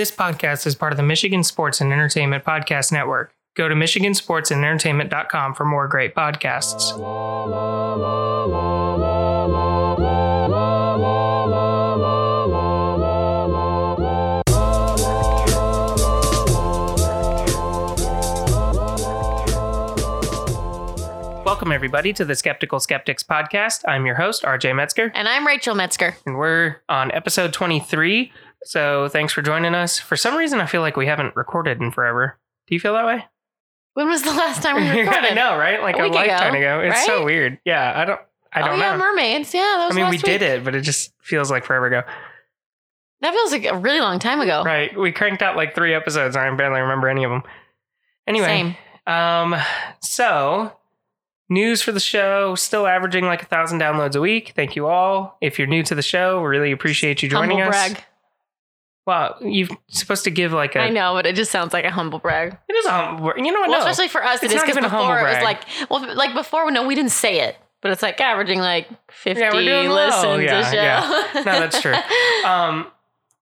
This podcast is part of the Michigan Sports and Entertainment Podcast Network. Go to michigansportsandentertainment.com for more great podcasts. Welcome, everybody, to the Skeptical Skeptics podcast. I'm your host, RJ Metzger, And I'm Rachel Metzger. and we're on episode 23. So thanks for joining us. For some reason, I feel like we haven't recorded in forever. Do you feel that way? When was the last time we recorded? I know, right? Like A a, week lifetime ago, ago. It's so weird. Yeah, I don't. I don't oh yeah, know. mermaids. Yeah, that I mean, we last did it, but it just feels like forever ago. That feels like a really long time ago. Right? We cranked out like three episodes. I barely remember any of them. Anyway, Same. um, so news for the show still averaging like a thousand downloads a week. Thank you all. If you're new to the show, we really appreciate you joining humble us. brag. Well, you're supposed to give like a. I know, but it just sounds like a humble brag. It is a humble. You know what? Well, no. especially for us, It's it is because even a humble before it was like, well, like before, no, we didn't say it, but it's like averaging like fifty Yeah, we're doing well. listens Yeah, a show. yeah. No, that's true. Um,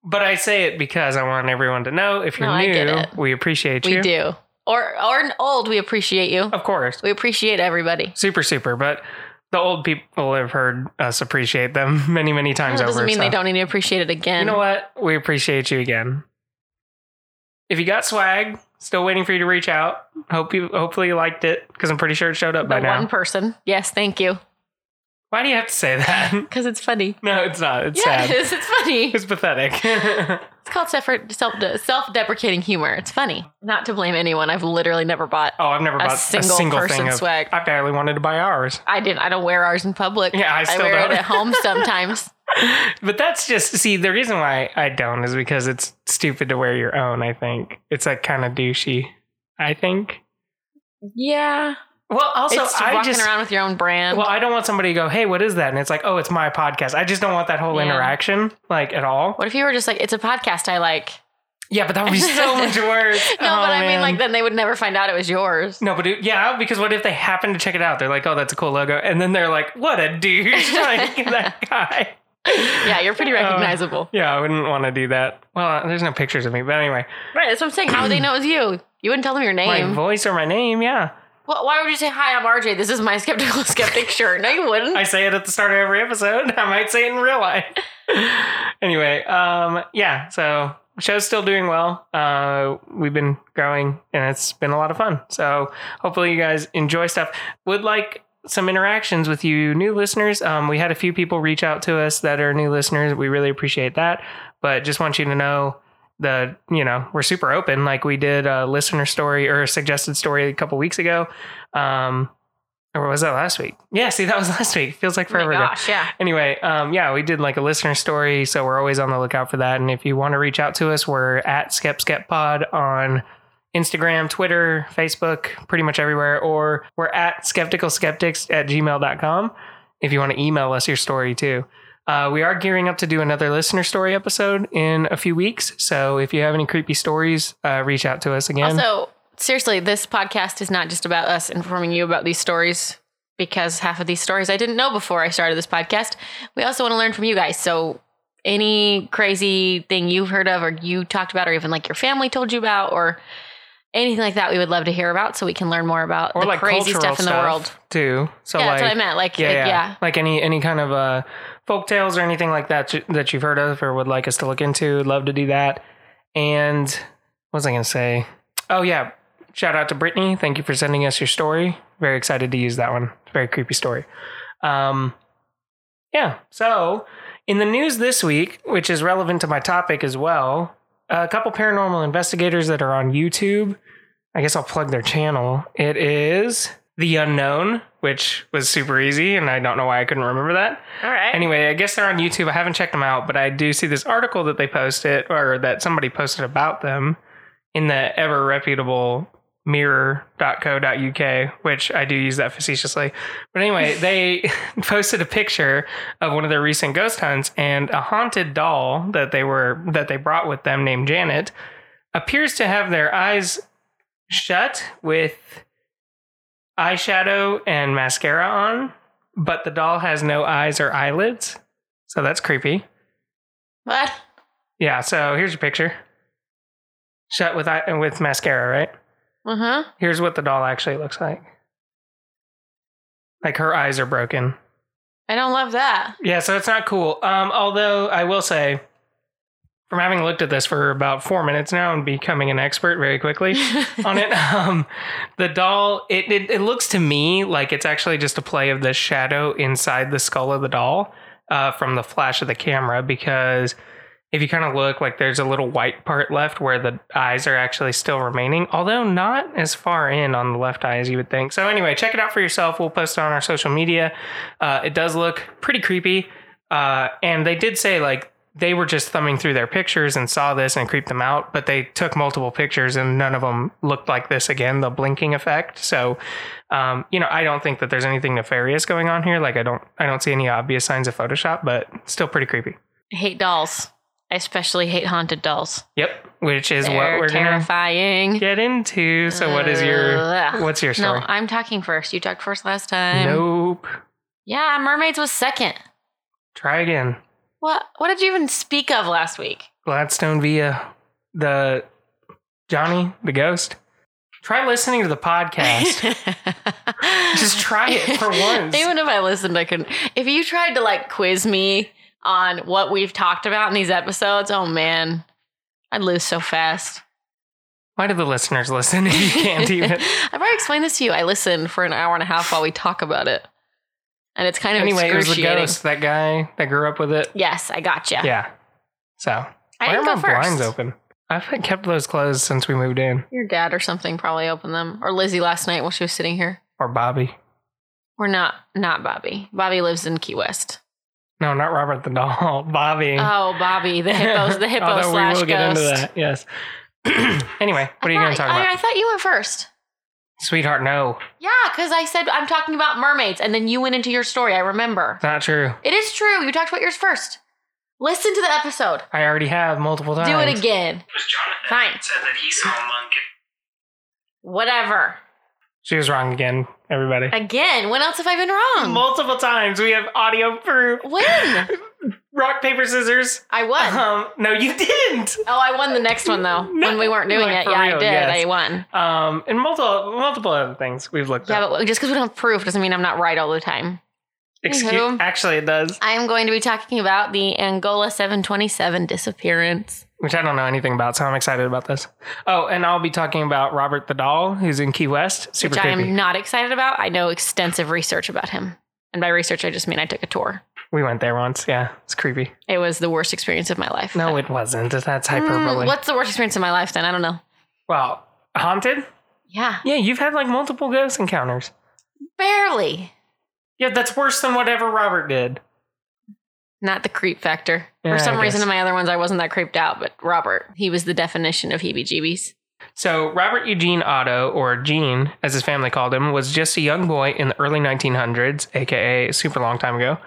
but I say it because I want everyone to know if you're No, new, we appreciate you. we do. Or or old, we appreciate you. Of course. We appreciate everybody. Super, super. But the old people have heard us appreciate them many, many times That doesn't over. mean they don't need to appreciate it again. You know what? We appreciate you again. If you got swag, still waiting for you to reach out. Hope you, hopefully you liked it because I'm pretty sure it showed up The by now. one person. Yes, thank you. Why do you have to say that? Because it's funny. no, it's not. It's yeah, sad. it is. It's funny. It's pathetic. It's called self self deprecating humor. It's funny. Not to blame anyone. I've literally never bought. oh, I've never A bought a single single person thing of swag. I barely wanted to buy ours. I didn't. I don't wear ours in public. Yeah, I still wear don't. it at home sometimes. But that's just see the reason why I don't is because it's stupid to wear your own. I think it's like kind of douchey. I think. yeah, Well, also it's I walking just around with your own brand. well I don't want somebody to go, hey, what is that? And it's like, oh, it's my podcast. I just don't want that whole Yeah. interaction like at all. what if you were just like, it's a podcast I like? Yeah, but that would be so much worse. No, Oh, but I mean, like, then they would never find out it was yours. No, but it, yeah, because what if they happen to check it out? They're like, oh, that's a cool logo, and then they're like, what a douche, like that guy. Yeah, you're pretty Uh, recognizable. Yeah, I wouldn't want to do that. Well, there's no pictures of me, but anyway, right, that's what I'm saying. How would they know it was you? You wouldn't tell them your my name. voice or my name, yeah. Well, why would you say, hi, I'm RJ. This is my skeptical skeptic shirt. No, you wouldn't. I say it at the start of every episode. I might say it in real life. anyway, um, yeah, so show's still doing well. Uh, we've been growing and it's been a lot of fun. So hopefully you guys enjoy stuff. Would like some interactions with you new listeners. Um, we had a few people reach out to us that are new listeners. We really appreciate that. But just want you to know the you know we're super open. Like we did a listener story or a suggested story a couple weeks ago um or was that last week? Yeah see that was last week. Feels like oh my forever ago. yeah. anyway um yeah we did like a listener story so we're always on the lookout for that. And if you want to reach out to us we're at skep skep pod on instagram twitter facebook pretty much everywhere or we're at skeptical skeptics at gmail.com if you want to email us your story too uh, we are gearing up to do another listener story episode in a few weeks so if you have any creepy stories uh, reach out to us again Also, seriously, this podcast is not just about us informing you about these stories because half of these stories I didn't know before I started this podcast. We also want to learn from you guys. So, any crazy thing you've heard of or you talked about, or even like your family told you about, or anything like that, we would love to hear about so we can learn more about or the like crazy stuff in the world. too so yeah, like that's what I meant. Like, yeah, if- yeah, yeah. like any any kind of uh folk tales or anything like that that you've heard of or would like us to look into love to do that. And what was i gonna say? Oh yeah. Shout out to brittany. Thank you for sending us your story. Very excited to use that one. Very creepy story. Um yeah. So in the news this week which is relevant to my topic as well a couple paranormal investigators that are on youtube i guess i'll plug their channel. It is the unknown which was super easy and i don't know why i couldn't remember that. All right. anyway i guess they're on youtube. I haven't checked them out but i do see this article that they posted or that somebody posted about them in the ever reputable mirror.co.uk which i do use that facetiously. But anyway they posted a picture of one of their recent ghost hunts and a haunted doll that they were that they brought with them named janet appears to have their eyes shut with eyeshadow and mascara on, but the doll has no eyes or eyelids. So that's creepy. what? Yeah, so here's your picture. shut with eye, with mascara, right? Uh huh. Here's what the doll actually looks like. Like her eyes are broken. I don't love that. Yeah, so it's not cool. Um, although I will say, from having looked at this for about four minutes now and becoming an expert very quickly on it, um, the doll it, it it looks to me like it's actually just a play of the shadow inside the skull of the doll uh, from the flash of the camera because if you kind of look like there's a little white part left where the eyes are actually still remaining although not as far in on the left eye as you would think. So anyway check it out for yourself. We'll post it on our social media. Uh, it does look pretty creepy uh, and they did say like they were just thumbing through their pictures and saw this and creeped them out but they took multiple pictures and none of them looked like this again the blinking effect so um, you know i don't think that there's anything nefarious going on here like i don't i don't see any obvious signs of photoshop but still pretty creepy I hate dolls. I especially hate haunted dolls. Yep, which is They're what we're gonna terrifying. get into. So, what is your what's your story? No, I'm talking first. You talked first last time. nope. Yeah, mermaids was second. Try again. What? What did you even speak of last week? Gladstone via the Johnny the ghost. Try listening to the podcast. Just try it for once. Even if I listened, I couldn't. If you tried to like quiz me on what we've talked about in these episodes, oh man, I'd lose so fast. Why do the listeners listen if you can't even? I've already explained this to you. I listen for an hour and a half while we talk about it, and it's kind of anyway, it was the excruciating. ghost, that guy that grew up with it. Yes, I got gotcha. Yeah. So I why are my first. blinds open? I've kept those closed since we moved in. Your dad or something probably opened them, or Lizzie last night while she was sitting here. Or Bobby. Or not, not Bobby. Bobby lives in Key West. No, not Robert the doll. Bobby. Oh, Bobby, the hippos, the hippo Although slash we will get into that. Yes. anyway, what I are you going to talk about? I, I thought you went first. Sweetheart, no. Yeah, because I said I'm talking about mermaids, and then you went into your story. I remember. It's not true. It is true. You talked about yours first. Listen to the episode. I already have multiple times. Do it again. was Jonathan Fine. said that he saw a monk. Whatever. She was wrong again, everybody. Again. When else have I been wrong? Multiple times. We have audio proof. when? Rock, paper, scissors. I won. Um, no, you didn't. oh, I won the next one though. No, when we weren't doing like, it. Yeah, I did. yes. I won. Um, and multiple multiple other things we've looked at. Yeah, up. but just because we don't have proof doesn't mean I'm not right all the time. Excuse, Anywho. actually, it does. I am going to be talking about the Angola 727 disappearance. Which I don't know anything about, so I'm excited about this. Oh, and I'll be talking about Robert the doll, who's in Key West. Super which I creepy. am not excited about. I know extensive research about him. And by research, I just mean I took a tour. we went there once. Yeah, it's creepy. It was the worst experience of my life. No, it wasn't. That's Mm, hyperbole. what's the worst experience of my life then? I don't know. Well, haunted? Yeah, Yeah, you've had like multiple ghost encounters. barely. Yeah, that's worse than whatever Robert did. Not the creep factor. Yeah, For some reason, in my other ones, I wasn't that creeped out, but Robert, he was the definition of heebie jeebies. So, Robert Eugene Otto, or Gene, as his family called him, was just a young boy in the early 1900s, aka super long time ago,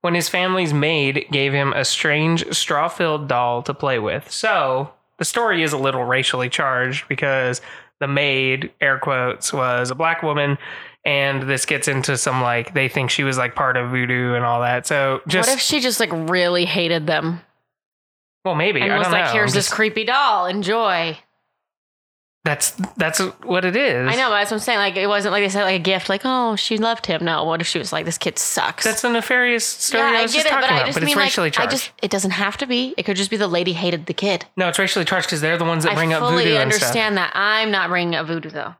when his family's maid gave him a strange straw filled doll to play with. So, the story is a little racially charged because the maid, air quotes, was a black woman. And this gets into some like, they think she was like part of voodoo and all that. So, just, what if she just like really hated them well, maybe. and I was like, know. "Here's this creepy doll, enjoy." That's, that's what it is. I know, but that's what I'm saying. Like, it wasn't like they said like a gift, like, "Oh, she loved him." No, what if she was like, "This kid sucks." That's a nefarious story yeah, I I was get just it, talking but I about, just but it's mean racially like, I charged. just it doesn't have to be. It could just be the lady hated the kid. No, it's racially charged because they're the ones that bring I up fully voodoo and understand that. I'm not bringing up voodoo though.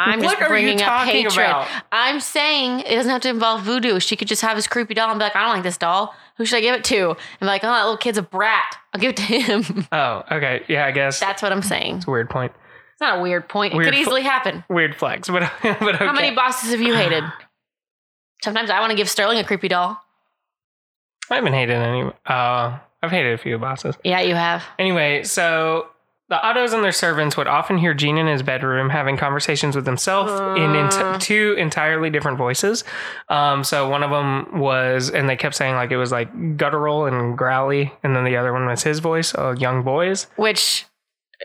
I'm What just bringing up hatred. about? I'm saying it doesn't have to involve voodoo. She could just have this creepy doll and be like, I don't like this doll. Who should I give it to? And be like, oh, that little kid's a brat. I'll give it to him. Oh, okay. Yeah, I guess That's what I'm saying. it's a weird point. It's not a weird point. It could easily happen. Weird flex, but but okay. How many bosses have you hated? Sometimes I want to give Sterling a creepy doll. I haven't hated any. Uh, I've hated a few bosses. Yeah, you have. Anyway, so the Ottos and their servants would often hear Gene in his bedroom having conversations with himself in Uh. ent- two entirely different voices. Um, so one of them was, and they kept saying like it was like guttural and growly, and then the other one was his voice, a young boy's. Which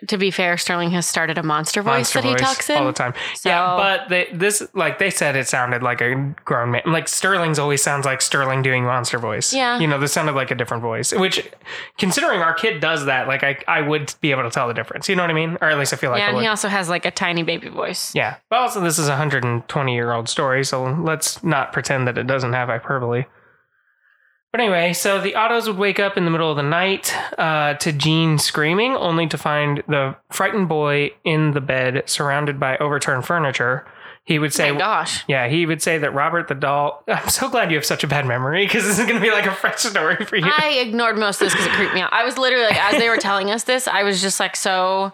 to be fair, Sterling has started a monster voice monster that he talks in. all the time. So- yeah, but they, this, like they said, it sounded like a grown man. Like Sterling's always sounds like Sterling doing monster voice. Yeah. you know, this sounded like a different voice. Which, considering our kid does that, like I, I would be able to tell the difference. You know what I mean? Or at least I feel like yeah, and he also has like a tiny baby voice. Yeah. But also, this is a 120 year old story, so let's not pretend that it doesn't have hyperbole. But anyway, so the Ottos would wake up in the middle of the night uh, to Gene screaming, only to find the frightened boy in the bed surrounded by overturned furniture. He would say, My gosh. Yeah, he would say that Robert the doll. I'm so glad you have such a bad memory because this is going to be like a fresh story for you. I ignored most of this because it creeped me out. I was literally like, as they were telling us this, I was just like so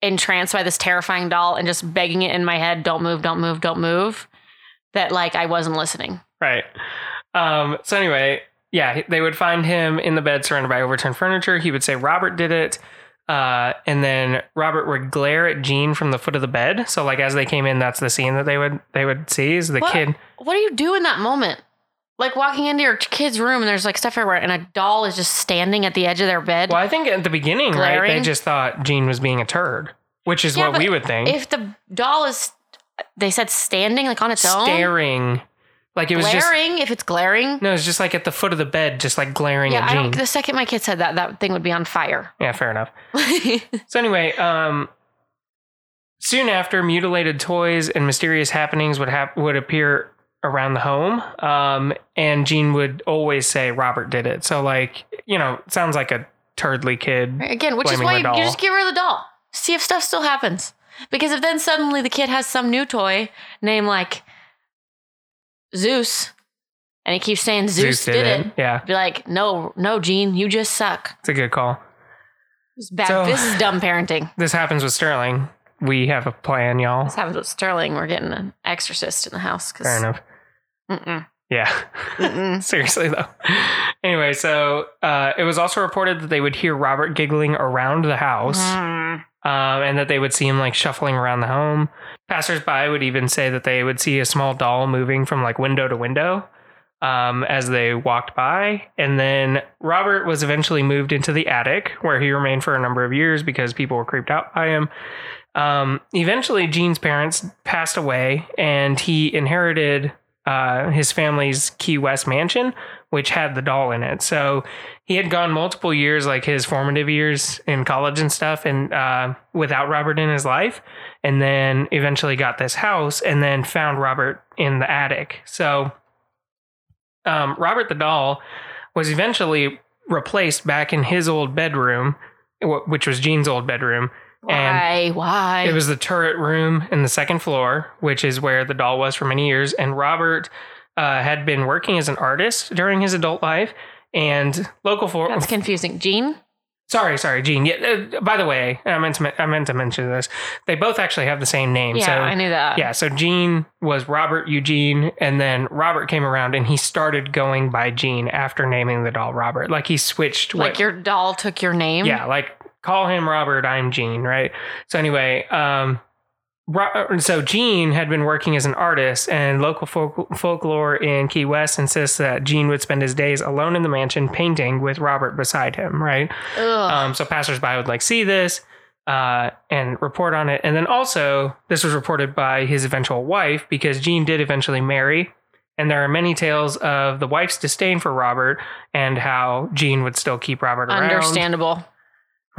entranced by this terrifying doll and just begging it in my head, don't move, don't move, don't move, that like I wasn't listening. Right. Um, so anyway, yeah, they would find him in the bed surrounded by overturned furniture. He would say Robert did it. Uh, and then Robert would glare at Gene from the foot of the bed. So like as they came in, that's the scene that they would they would see is the What? kid. What do you do in that moment? Like walking into your kid's room and there's like stuff everywhere and a doll is just standing at the edge of their bed. Well, I think at the beginning, right, they just thought Gene was being a turd, which is Yeah, what we would think. If the doll is, they said standing like on its own, Staring, like it was just glaring. if it's glaring, no, it's just like at the foot of the bed, just like glaring yeah. at I Gene. don't. The second my kid said that, that thing would be on fire. yeah, fair enough. So anyway, um, soon after, mutilated toys and mysterious happenings would hap- would appear around the home, um, and Gene would always say Robert did it. So like, you know, sounds like a turdly kid. Again, which is why you, you just get rid of the doll. See if stuff still happens. Because if then suddenly the kid has some new toy name like Zeus, and he keeps saying Zeus, did, it, Yeah, be like, no, no, Gene, you just suck. it's a good call. It's bad. So- this is dumb parenting. This happens with Sterling. We have a plan, y'all. This happens with Sterling. We're getting an exorcist in the house. Fair enough. Mm-mm, Yeah. mm-mm. Seriously though. Anyway, so uh, it was also reported that they would hear Robert giggling around the house. Mm. Um, and that they would see him like shuffling around the home. Passersby would even say that they would see a small doll moving from like window to window um, as they walked by. And then Robert was eventually moved into the attic where he remained for a number of years because people were creeped out by him. Um, eventually, Gene's parents passed away and he inherited uh, his family's Key West mansion, which had the doll in it. So he had gone multiple years, like his formative years in college and stuff, and uh, without Robert in his life, and then eventually got this house, and then found Robert in the attic. So um, Robert the doll was eventually replaced back in his old bedroom, which was Gene's old bedroom. And Why? Why? it was the turret room in the second floor, which is where the doll was for many years. And Robert uh, had been working as an artist during his adult life. And local for That's confusing. Gene? sorry, sorry, Gene. Yeah. Uh, by the way, I meant to I meant to mention this. They both actually have the same name. Yeah, so I knew that. yeah. So Gene was Robert Eugene, and then Robert came around and he started going by Gene after naming the doll Robert. Like he switched. Like what, your doll took your name? yeah, like call him Robert, I'm Gene, right? So anyway, um Ro- so Gene had been working as an artist and local folk- folklore in Key West insists that Gene would spend his days alone in the mansion painting with Robert beside him, right? Um, so passersby would like see this uh, and report on it. And then also, this was reported by his eventual wife because Gene did eventually marry. And there are many tales of the wife's disdain for Robert and how Gene would still keep Robert around. Understandable.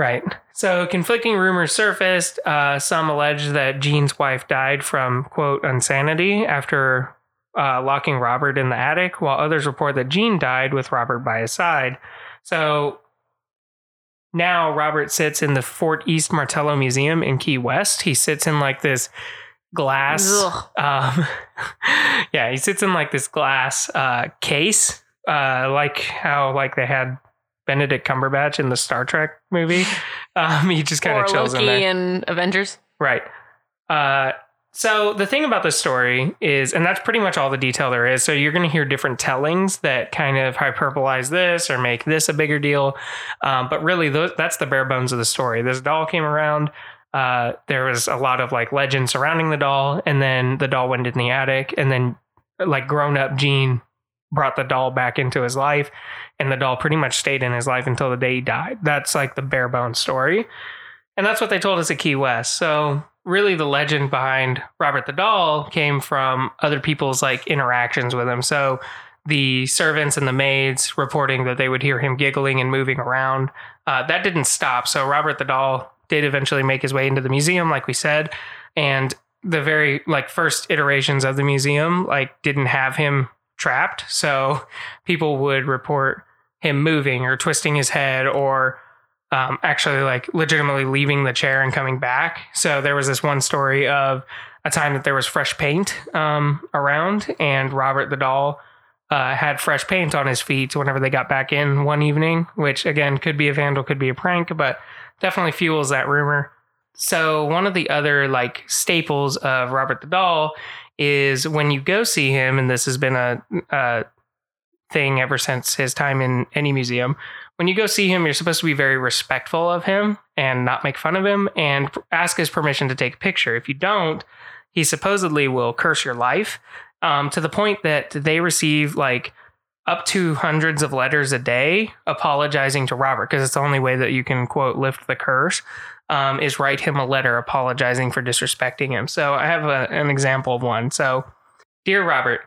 Right. So conflicting rumors surfaced. Uh, some allege that Gene's wife died from, quote, insanity after uh, locking Robert in the attic, while others report that Gene died with Robert by his side. So now Robert sits in the Fort East Martello Museum in Key West. He sits in like this glass. Um, yeah, he sits in like this glass uh, case, uh, like how like they had Benedict Cumberbatch in the Star Trek movie. Um, he just kind of chills in Loki there. and Avengers. Right. Uh, so the thing about this story is, and that's pretty much all the detail there is. So you're going to hear different tellings that kind of hyperbolize this or make this a bigger deal. Um, but really, those, that's the bare bones of the story. This doll came around. Uh, there was a lot of like legend surrounding the doll, and then the doll went in the attic, and then like grown up Gene brought the doll back into his life, and the doll pretty much stayed in his life until the day he died. That's like the bare bones story. And that's what they told us at Key West. So really the legend behind Robert the Doll came from other people's like interactions with him. So the servants and the maids reporting that they would hear him giggling and moving around. Uh, that didn't stop. So Robert the Doll did eventually make his way into the museum, like we said, and the very like first iterations of the museum like didn't have him trapped. So people would report him moving or twisting his head or um, actually like legitimately leaving the chair and coming back. So there was this one story of a time that there was fresh paint um, around, and Robert the doll uh, had fresh paint on his feet whenever they got back in one evening, which again could be a vandal, could be a prank, but definitely fuels that rumor. So one of the other like staples of Robert the doll is when you go see him, and this has been a, a thing ever since his time in any museum when you go see him, you're supposed to be very respectful of him and not make fun of him and ask his permission to take a picture. If you don't, he supposedly will curse your life um, to the point that they receive like up to hundreds of letters a day apologizing to Robert because it's the only way that you can quote lift the curse um, is write him a letter apologizing for disrespecting him. So I have a, an example of one. So, dear Robert,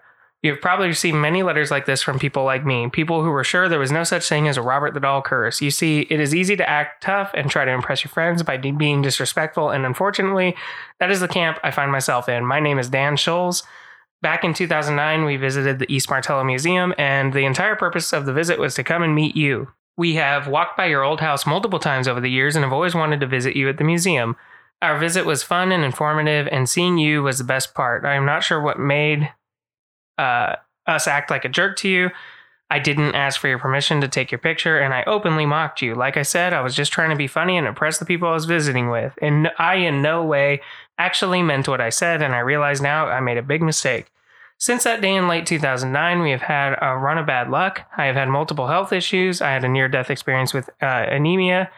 You've probably received many letters like this from people like me, people who were sure there was no such thing as a Robert the Doll curse. You see, it is easy to act tough and try to impress your friends by de- being disrespectful, and unfortunately, that is the camp I find myself in. My name is Dan Scholes. Back in 2009, we visited the East Martello Museum, and the entire purpose of the visit was to come and meet you. We have walked by your old house multiple times over the years and have always wanted to visit you at the museum. Our visit was fun and informative, and seeing you was the best part. I am not sure what made uh, us act like a jerk to you. I didn't ask for your permission to take your picture, and I openly mocked you. Like I said, I was just trying to be funny and impress the people I was visiting with. And I, in no way, actually meant what I said, and I realize now I made a big mistake. Since that day in late 2009, we have had a run of bad luck. I have had multiple health issues. I had a near death experience with uh, anemia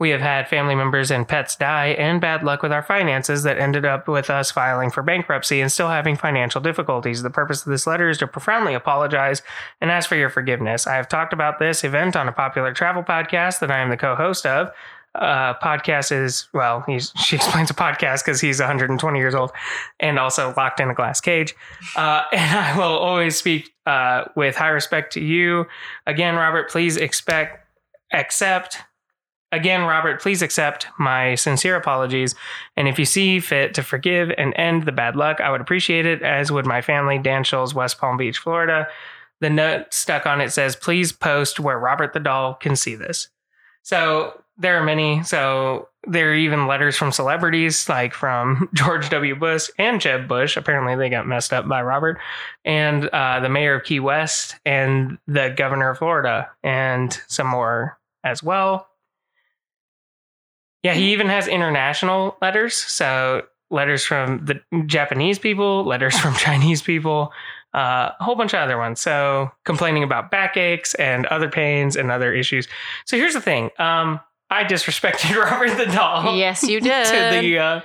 we have had family members and pets die and bad luck with our finances that ended up with us filing for bankruptcy and still having financial difficulties. The purpose of this letter is to profoundly apologize and ask for your forgiveness. I have talked about this event on a popular travel podcast that I am the co host of. Uh, podcast is well he's she explains a podcast because he's 120 years old and also locked in a glass cage uh, and i will always speak uh, with high respect to you again robert please expect accept Again, Robert, please accept my sincere apologies. And if you see fit to forgive and end the bad luck, I would appreciate it, as would my family, Dan Scholes, West Palm Beach, Florida. The note stuck on it says, please post where Robert the doll can see this. So there are many. So there are even letters from celebrities, like from George W. Bush and Jeb Bush. Apparently, they got messed up by Robert, and uh, the mayor of Key West, and the governor of Florida, and some more as well. Yeah, he even has international letters. So letters from the Japanese people, letters from Chinese people, uh, a whole bunch of other ones. So complaining about backaches and other pains and other issues. So here's the thing. Um, I disrespected Robert the doll. Yes, you did. to the uh,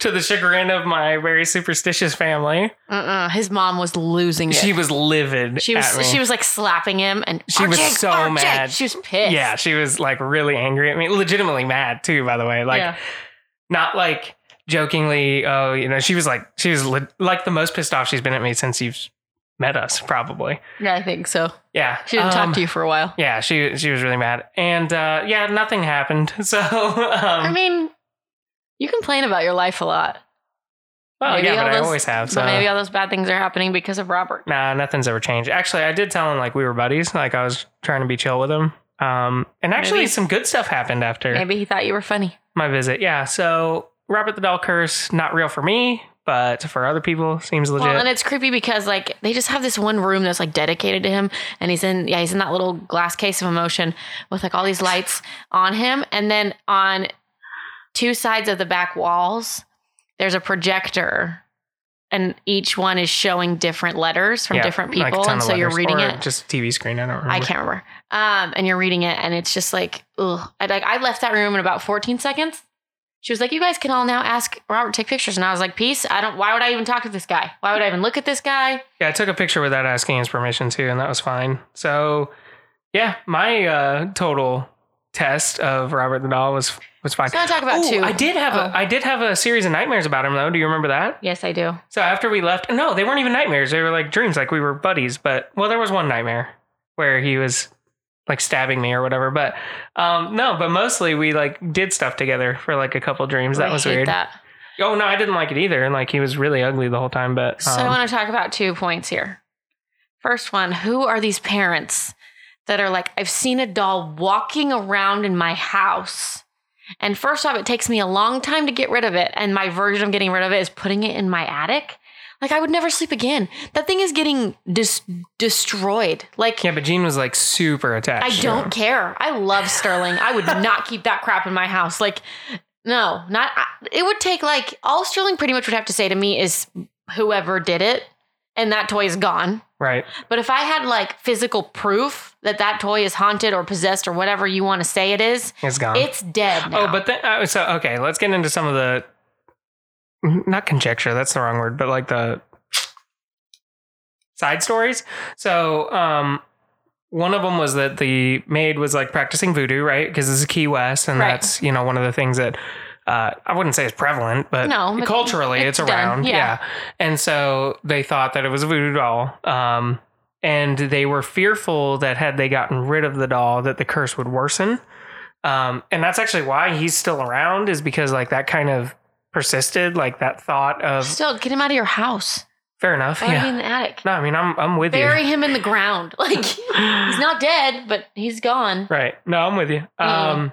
to the chagrin of my very superstitious family. Uh-uh. His mom was losing it. She was livid. She was she was like slapping him, and she was so mad. She was pissed. Yeah, she was like really angry at me. Legitimately mad too, by the way. Like, yeah. not like jokingly. Oh, you know, she was like she was li- like the most pissed off she's been at me since you've met us probably. Yeah, I think so. Yeah. She didn't um, talk to you for a while. Yeah, she she was really mad. And uh, yeah, nothing happened. So um, I mean, you complain about your life a lot. Well, maybe yeah, but those, I always have. So. Maybe all those bad things are happening because of Robert. Nah, nothing's ever changed. Actually, I did tell him like we were buddies. Like I was trying to be chill with him. Um, and actually, maybe, some good stuff happened after. Maybe he thought you were funny. My visit, yeah. So Robert the Doll curse, not real for me, but for other people seems legit. Well, and it's creepy because like they just have this one room that's like dedicated to him, and he's in yeah he's in that little glass case of emotion with like all these lights on him, and then on two sides of the back walls there's a projector and each one is showing different letters from yeah, different people, like and so you're reading it. Just TV screen. I don't remember. I can't remember. Um, and you're reading it, and it's just like, ugh. I like I left that room in about 14 seconds. She was like, "You guys can all now ask Robert take pictures," and I was like, "Peace. I don't. Why would I even talk to this guy? Why would I even look at this guy?" Yeah, I took a picture without asking his permission too, and that was fine. So, yeah, my uh, total test of Robert the Doll was was fine. I wanna talk about Ooh, two. I did have Oh. a I did have a series of nightmares about him though. Do you remember that? Yes, I do. So after we left, no, they weren't even nightmares. They were like dreams, like we were buddies. But well, there was one nightmare where he was like stabbing me or whatever. But um, no, but mostly we like did stuff together for like a couple dreams. That I was weird. That. Oh no, I didn't like it either. And like he was really ugly the whole time. But So I um, want to talk about two points here. First one, who are these parents that are like, I've seen a doll walking around in my house. And first off, it takes me a long time to get rid of it. And my version of getting rid of it is putting it in my attic. Like I would never sleep again. That thing is getting dis- destroyed. Like yeah, but Gene was like super attached. I don't him. care. I love Sterling. I would not keep that crap in my house. Like, no, not. I- It would take like all Sterling pretty much would have to say to me is whoever did it, and that toy is gone. Right. But if I had like physical proof that that toy is haunted or possessed or whatever you want to say it is, It's gone. it's dead now. Oh, but then uh, so okay, let's get into some of the not conjecture. That's the wrong word, but like the side stories. So, um, one of them was that the maid was like practicing voodoo, right? Because this is Key West, and Right. that's you know one of the things that uh, I wouldn't say is prevalent, but No, culturally it's it's, around. yeah. Yeah. and so they thought that it was a voodoo doll. Um, and they were fearful that had they gotten rid of the doll, that the curse would worsen. Um, and that's actually why he's still around, is because like that kind of persisted, like that thought of still get him out of your house. fair enough. You Yeah. in the attic? No, I mean I'm I'm with Bury you. Bury him in the ground. Like he's not dead, but he's gone. Right. No, I'm with you. Um,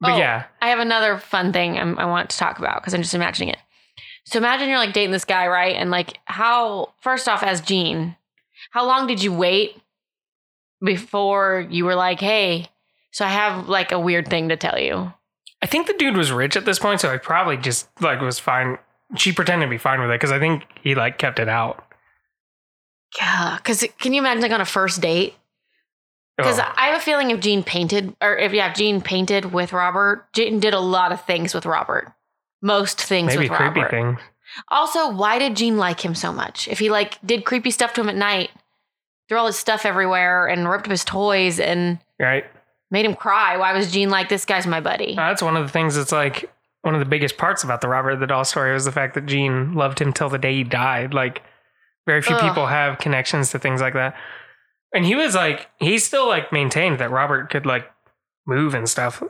but Oh. yeah, I have another fun thing I'm, I want to talk about because I'm just imagining it. So imagine you're like dating this guy, right? And like, how, first off, as Gene, how long did you wait before you were like, hey, so I have like a weird thing to tell you? I think the dude was rich at this point, so he probably just like was fine. She pretended to be fine with it because I think he like kept it out. Yeah. Because can you imagine like on a first date? Because Oh. I have a feeling if Gene painted, or if, yeah, if Gene painted with Robert, Gene did a lot of things with Robert. Most things maybe with creepy Robert. things. Also, why did Gene like him so much? If he like did creepy stuff to him at night, threw all his stuff everywhere and ripped up his toys and Right. Made him cry, why was Gene like, this guy's my buddy? Uh, That's one of the things that's like one of the biggest parts about the Robert the Doll story was the fact that Gene loved him till the day he died. Like very few Ugh. people have connections to things like that. And he was like he still like maintained that Robert could like move and stuff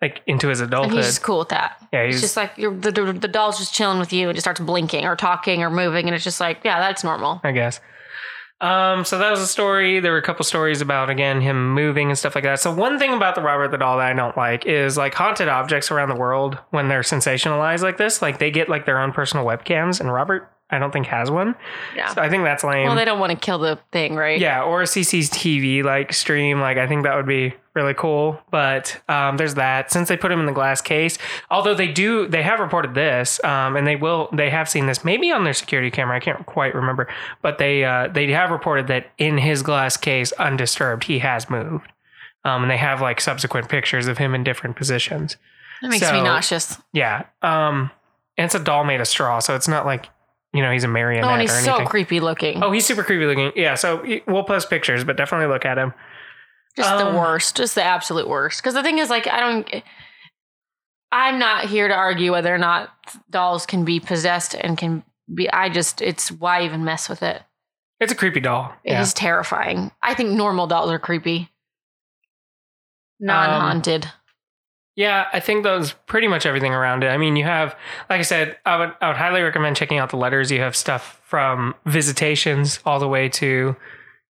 like into his and adulthood. he's just cool with that. yeah, It's he's just like you're, the, the, the doll's just chilling with you and just starts blinking or talking or moving. And it's just like, yeah, that's normal. I guess. Um, so that was a story. There were a couple stories about again him moving and stuff like that. So one thing about the Robert the Doll that I don't like is like haunted objects around the world when they're sensationalized like this, like they get like their own personal webcams, and Robert I don't think has one. Yeah. So I think that's lame. Well, they don't want to kill the thing, right? yeah, or a CCTV like stream. Like I think that would be really cool. But um, there's that. Since they put him in the glass case, although they do, they have reported this, um, and they will, they have seen this maybe on their security camera. I can't quite remember, but they uh, they have reported that in his glass case, undisturbed, he has moved. Um, and they have like subsequent pictures of him in different positions. That makes me nauseous. Yeah. Um, and it's a doll made of straw, so it's not like you know he's a marionette Oh, and he's or so creepy looking. Oh, he's super creepy looking. Yeah, so we'll post pictures, but definitely look at him. just um, the worst. Just the absolute worst. Because the thing is, like, I don't. I'm not here to argue whether or not dolls can be possessed and can be. I just, it's why even mess with it. It's a creepy doll. It is yeah. terrifying. I think normal dolls are creepy. Non haunted. Yeah, I think that was pretty much everything around it. I mean, you have, like I said, I would I would highly recommend checking out the letters. You have stuff from visitations all the way to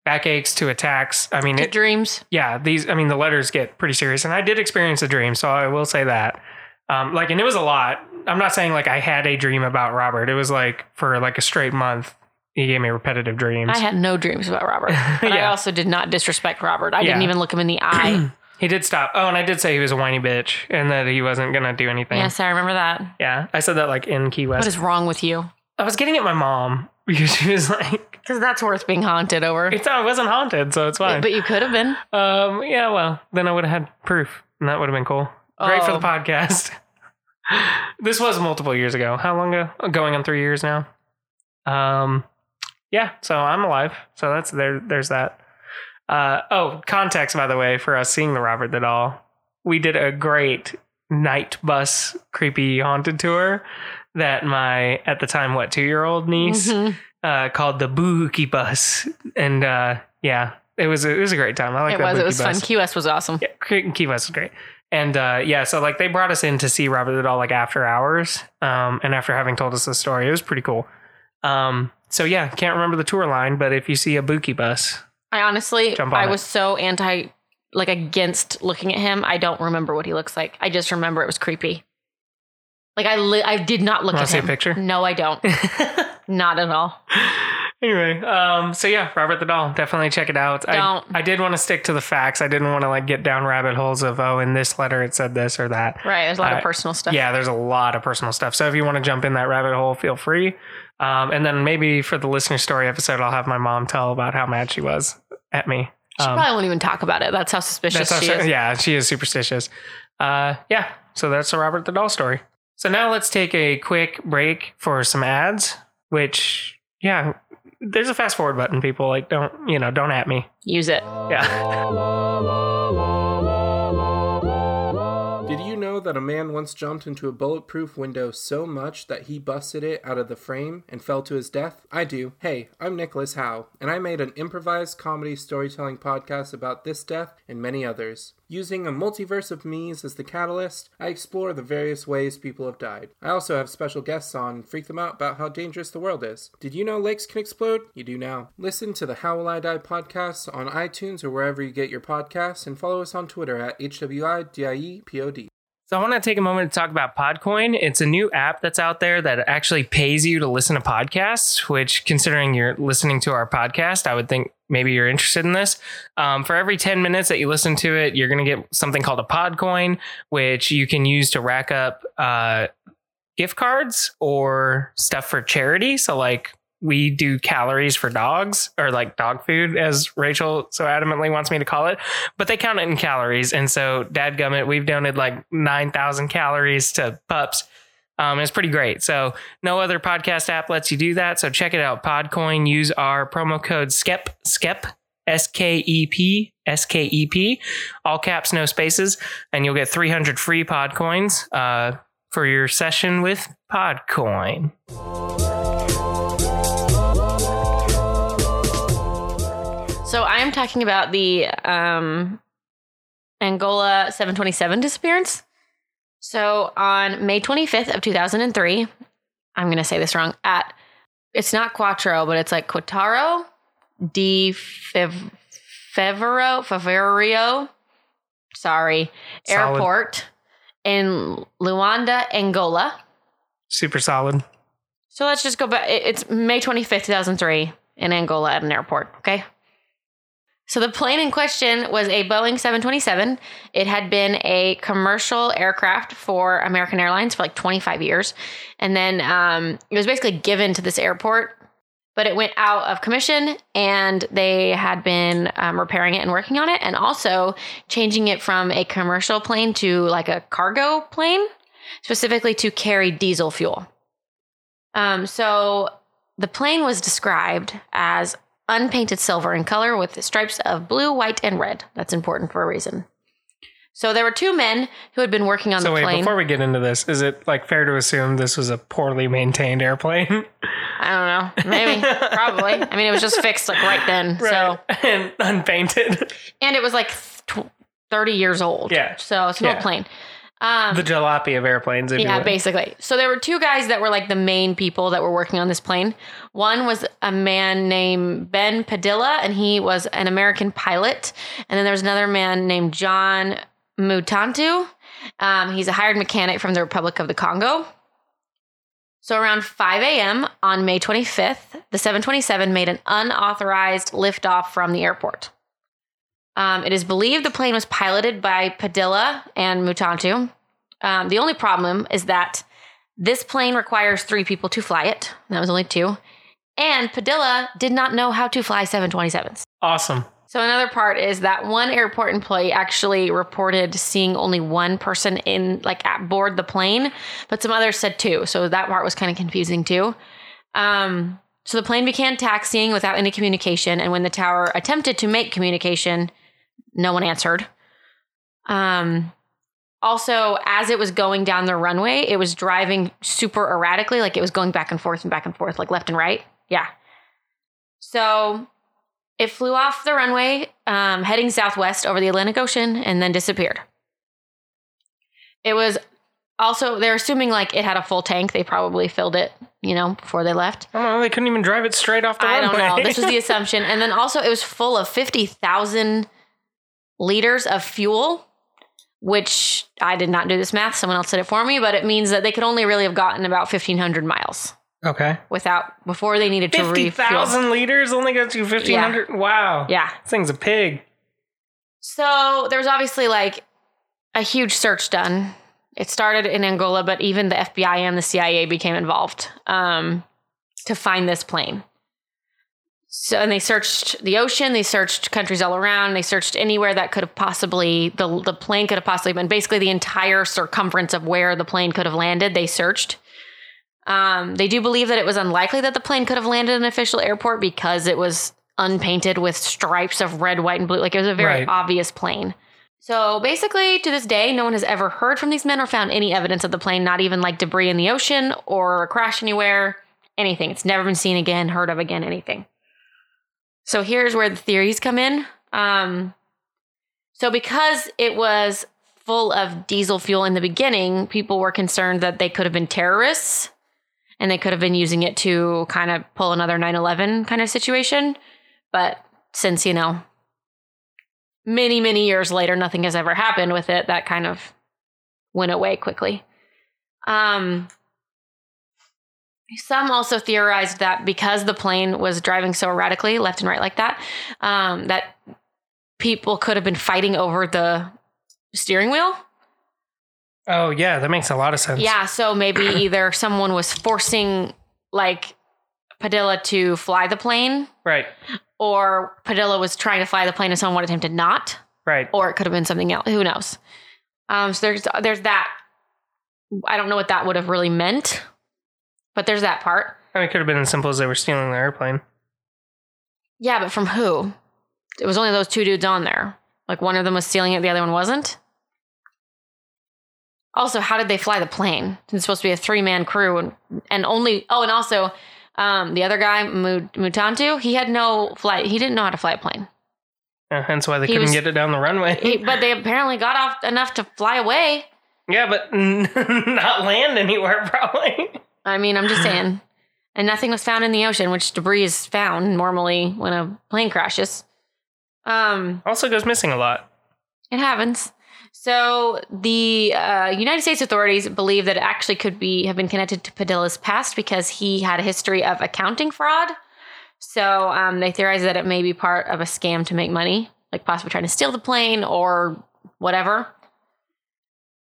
backaches to attacks. I mean, to it, dreams. yeah, these. I mean, the letters get pretty serious, and I did experience a dream, so I will say that. Um, like, and it was a lot. I'm not saying like I had a dream about Robert. It was like for like a straight month. He gave me repetitive dreams. I had no dreams about Robert. But I also did not disrespect Robert. I didn't even look him in the eye. He did stop. Oh, and I did say he was a whiny bitch and that he wasn't gonna do anything. yes, I remember that. Yeah, I said that like in Key West. What is wrong with you? I was getting at my mom because she was like, Because that's worth being haunted over. "It's I wasn't haunted, so it's fine." But you could have been. um, yeah, well, then I would have had proof, and that would have been cool. Great for Oh. the podcast. this was multiple years ago. How long ago? Going on three years now. Um, yeah. So I'm alive. So that's there. There's that. Uh, oh, context by the way for us seeing the Robert the doll. We did a great night bus creepy haunted tour that my at the time what two year old niece Mhm. uh, called the Bookie Bus, and uh, yeah, it was a, it was a great time. I like It that was. It was fun. bus. Key West was awesome. Yeah, Key Key West was great. And uh, yeah, so like they brought us in to see Robert the Doll like after hours. Um, and after having told us the story, it was pretty cool. Um, so yeah, can't remember the tour line, but if you see a Buki bus, I honestly, I it. was so anti, like against looking at him. I don't remember what he looks like. I just remember it was creepy. Like I, li- I did not look Wanna at see a him. picture? No, I don't. not at all. anyway, um, so yeah, Robert the Doll, definitely check it out. Don't. I, I did want to stick to the facts. I didn't want to like get down rabbit holes of oh, in this letter it said this or that. Right. There's a lot Uh, of personal stuff. Yeah, there's a lot of personal stuff. So if you want to jump in that rabbit hole, feel free. Um, and then maybe for the listener story episode, I'll have my mom tell about how mad she was at me. She Um, probably won't even talk about it. That's how suspicious that's how she she- is. Yeah, she is superstitious. Uh, yeah, so that's the Robert the Doll story. So now let's take a quick break for some ads, which, yeah, there's a fast forward button, people. Like, don't, you know, don't at me. Use it. Yeah. that a man once jumped into a bulletproof window so much that he busted it out of the frame and fell to his death? I do. Hey, I'm Nicholas Howe, and I made an improvised comedy storytelling podcast about this death and many others. Using a multiverse of me's as the catalyst, I explore the various ways people have died. I also have special guests on and freak them out about how dangerous the world is. Did you know lakes can explode? You do now. Listen to the How Will I Die podcast on iTunes or wherever you get your podcasts, and follow us on Twitter at HWIDIEPOD. So I want to take a moment to talk about Podcoin. It's a new app that's out there that actually pays you to listen to podcasts, which considering you're listening to our podcast, I would think maybe you're interested in this. Um, for every 10 minutes that you listen to it, you're going to get something called a Podcoin, which you can use to rack up uh, gift cards or stuff for charity. So like we do calories for dogs or like dog food as Rachel so adamantly wants me to call it, but they count it in calories. And so dadgummit, we've donated like 9,000 calories to pups. Um, it's pretty great. So no other podcast app lets you do that. So check it out. Podcoin, use our promo code SKEP, SKEP, S K E P, S K E P, all caps, no spaces, and you'll get 300 free Podcoins uh, for your session with Podcoin. So I am talking about the um, Angola 727 disappearance. So on May 25th of 2003, I'm going to say this wrong. At it's not Quattro, but it's like Quattaro di Fev- Fevero Faverio. Sorry, Solid. airport in Luanda, Angola. Super solid. So let's just go back. It's May 25th, 2003 in Angola at an airport. Okay. So the plane in question was a Boeing 727. It had been a commercial aircraft for American Airlines for like 25 years. And then um, it was basically given to this airport, but it went out of commission and they had been um, repairing it and working on it and also changing it from a commercial plane to like a cargo plane, specifically to carry diesel fuel. Um, so the plane was described as unpainted silver in color with stripes of blue, white, and red. That's important for a reason. So there were two men who had been working on So the wait, plane. before we get into this, is it like fair to assume this was a poorly maintained airplane? I don't know, maybe, probably. I mean, it was just fixed like right then. So and unpainted. and it was like tw- thirty years old. Yeah. So it's an Yeah. old plane. Um, the jalopy of airplanes, if you Yeah, basically. So there were two guys that were like the main people that were working on this plane. One was a man named Ben Padilla, and he was an American pilot. And then there was another man named John Mutantu. Um, he's a hired mechanic from the Republic of the Congo. So around 5 a.m. on May 25th, the 727 made an unauthorized liftoff from the airport. Um, it is believed the plane was piloted by Padilla and Mutantu. Um, the only problem is that this plane requires three people to fly it. That was only two. And Padilla did not know how to fly 727s. awesome. So another part is that one airport employee actually reported seeing only one person in like at board the plane, but some others said two. So that part was kind of confusing too. Um, so the plane began taxiing without any communication, and when the tower attempted to make communication, no one answered. Um, also, as it was going down the runway, it was driving super erratically, like it was going back and forth and back and forth, like left and right. Yeah. So it flew off the runway, um, heading southwest over the Atlantic Ocean, and then disappeared. It was also, they're assuming like it had a full tank. They probably filled it, you know, before they left. I don't know. They couldn't even drive it straight off the I don't runway. know. This was the assumption. And then also, it was full of 50,000 liters of fuel, which I did not do this math. Someone else did it for me, but it means that they could only really have gotten about 1,500 miles okay. without, before they needed to Fifty refuel. thousand liters only goes to fifteen hundred. Wow. Yeah. This thing's a pig. So there was obviously like a huge search done. It started in Angola, but even the FBI and the CIA became involved um, to find this plane. So, and they searched the ocean, they searched countries all around, they searched anywhere that could have possibly the the plane could have possibly been. Basically, the entire circumference of where the plane could have landed, they searched. Um, they do believe that it was unlikely that the plane could have landed in an official airport because it was unpainted with stripes of red, white, and blue. Like it was a very Right. obvious plane. So basically, to this day, no one has ever heard from these men or found any evidence of the plane, not even like debris in the ocean or a crash anywhere, anything. It's never been seen again, heard of again, anything. So here's where the theories come in. Um, so because it was full of diesel fuel in the beginning, people were concerned that they could have been terrorists and they could have been using it to kind of pull another 9 11 kind of situation. But since, you know, many, many years later, nothing has ever happened with it, that kind of went away quickly. Um, some also theorized that because the plane was driving so erratically, left and right like that, um, that people could have been fighting over the steering wheel. Oh yeah, that makes a lot of sense. Yeah, so maybe either someone was forcing like Padilla to fly the plane, Right. or Padilla was trying to fly the plane and someone wanted him to not, Right. or it could have been something else. Who knows? Um, so there's there's that. I don't know what that would have really meant, but there's that part. I mean, it could have been as simple as they were stealing the airplane. Yeah, but from who? It was only those two dudes on there. Like one of them was stealing it, the other one wasn't. Also, how did they fly the plane? It's supposed to be a three man crew, and and only oh, and also um, the other guy Mutantu, he had no flight. He didn't know how to fly a plane. Uh, hence why they He couldn't was- get it down the runway. He, but they apparently got off enough to fly away. yeah, but not land anywhere probably. I mean, I'm just saying. And nothing was found in the ocean, which debris is found normally when a plane crashes. Um, Also goes missing a lot. It happens. So the uh, United States authorities believe that it actually could be have been connected to Padilla's past because he had a history of accounting fraud. So um, they theorize that it may be part of a scam to make money, like possibly trying to steal the plane or whatever.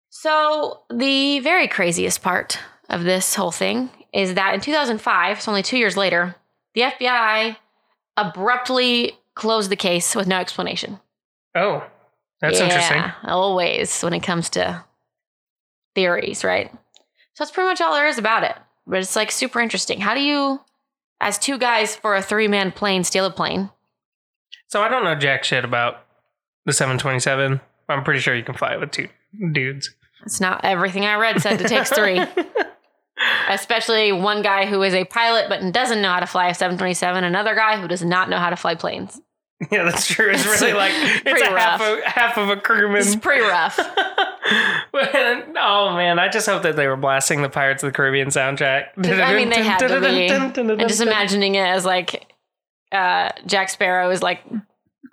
So the very craziest part of this whole thing is that in 2005, so only two years later, the FBI abruptly closed the case with no explanation. Oh, that's interesting. Always when it comes to theories, right? So that's pretty much all there is about it. But it's like super interesting. How do you, as two guys for a three man plane, steal a plane? So I don't know jack shit about the 727. I'm pretty sure you can fly it with two dudes. It's not everything I read said it takes three. Especially one guy who is a pilot but doesn't know how to fly a 727, another guy who does not know how to fly planes. Yeah, that's true. It's really like it's pretty a half a half of a crewman. It's pretty rough. oh man, I just hope that they were blasting the Pirates of the Caribbean soundtrack. I mean, they had to be. And just imagining it as like uh, Jack Sparrow is like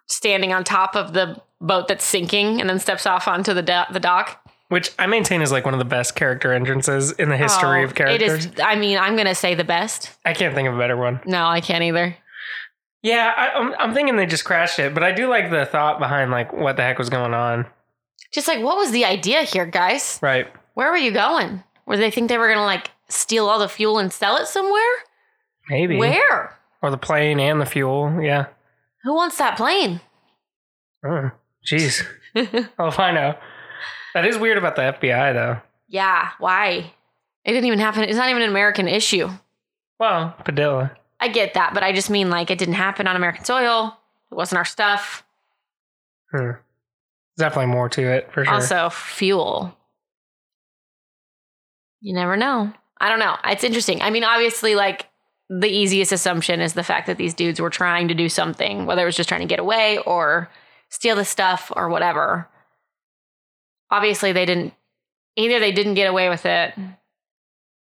standing on top of the boat that's sinking and then steps off onto the, do- the dock. Which I maintain is like one of the best character entrances in the history Oh, of characters. It is, I mean, I'm going to say the best. I can't think of a better one. No, I can't either. Yeah, I, I'm, I'm thinking they just crashed it, but I do like the thought behind like what the heck was going on. Just like, what was the idea here, guys? Right. Where were you going? Were they think they were going to like steal all the fuel and sell it somewhere? Maybe. Where? Or the plane and the fuel. Yeah. Who wants that plane? Oh, jeez. oh, I know. That is weird about the FBI, though. yeah, why? It didn't even happen. It's not even an American issue. Well, Padilla. I get that, but I just mean like it didn't happen on American soil. It wasn't our stuff. Hmm. definitely more to it for sure. Also, fuel. You never know. I don't know. It's interesting. I mean, obviously, like the easiest assumption is the fact that these dudes were trying to do something, whether it was just trying to get away or steal the stuff or whatever. Obviously, they didn't. Either they didn't get away with it,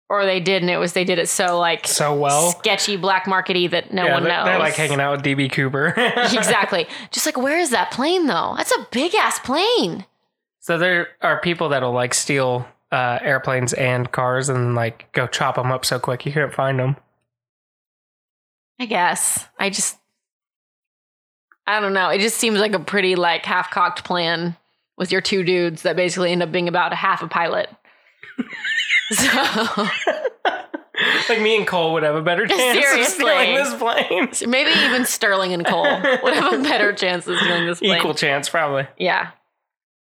or they did, and it was they did it so like so well. sketchy, black markety that no yeah, one they're, knows. they're like hanging out with DB Cooper. exactly. Just like, where is that plane though? That's a big ass plane. So there are people that'll like steal uh, airplanes and cars and like go chop them up so quick you couldn't find them. I guess. I just I don't know. It just seems like a pretty like half cocked plan with your two dudes that basically end up being about a half a pilot. so like me and Cole would have a better chance Seriously. of stealing this plane. maybe even Sterling and Cole would have a better chance of stealing this plane. Equal chance, probably. Yeah.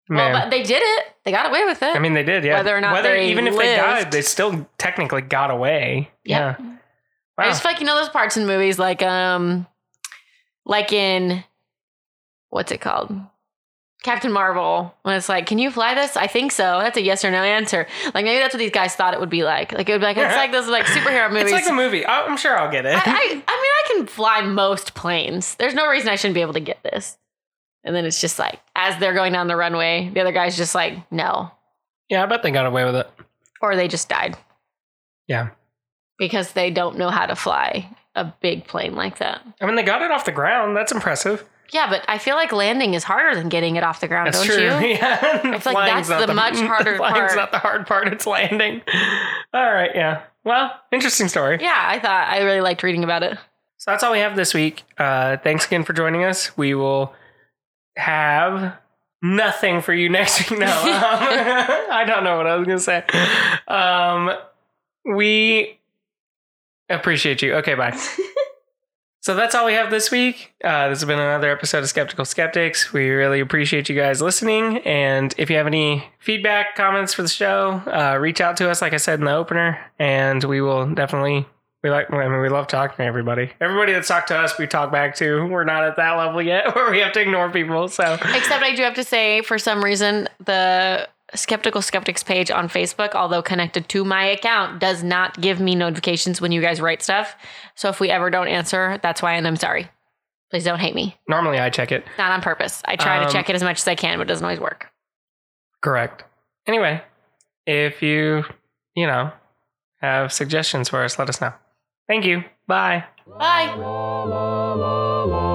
Man. Well, but they did it. They got away with it. I mean, they did, yeah. Whether or not Whether they even if they died, they still technically got away. Yep. Yeah. I Wow. just feel like you know those parts in movies like um like in what's it called? Captain Marvel, when it's like, can you fly this? I think so. That's a yes or no answer. Like maybe that's what these guys thought it would be like. Like it would be like it's like those like superhero movies. It's like a movie. I- I'm sure I'll get it. I, I, I mean, I can fly most planes. There's no reason I shouldn't be able to get this. And then it's just like, as they're going down the runway, the other guy's just like, no. yeah, I bet they got away with it. Or they just died Yeah. because they don't know how to fly a big plane like that. I mean, they got it off the ground. That's impressive. Yeah, but I feel like landing is harder than getting it off the ground, That's don't true. you? Yeah. I feel like that's the much harder part. flying's part. not the hard part. It's landing. All right. Yeah. Well, interesting story. Yeah, I thought I really liked reading about it. So that's all we have this week. Uh, thanks again for joining us. We will have nothing for you next week. No, um, I don't know what I was going to say. Um, we appreciate you. Okay, bye. So that's all we have this week. Uh, this has been another episode of Skeptical Skeptics. We really appreciate you guys listening. And if you have any feedback, comments for the show, uh, reach out to us, like I said in the opener, and we will definitely. We like. I mean, we love talking to everybody. Everybody that's talked to us, we talk back to. We're not at that level yet where we have to ignore people. So Except I do have to say, for some reason, the Skeptical Skeptics page on Facebook, although connected to my account, does not give me notifications when you guys write stuff. So if we ever don't answer, that's why, and I'm sorry. Please don't hate me. normally I check it. Not on purpose. I try Um, to check it as much as I can, but it doesn't always work. Correct. Anyway, if you you know have suggestions for us, let us know. Thank you. Bye. Bye. la la la la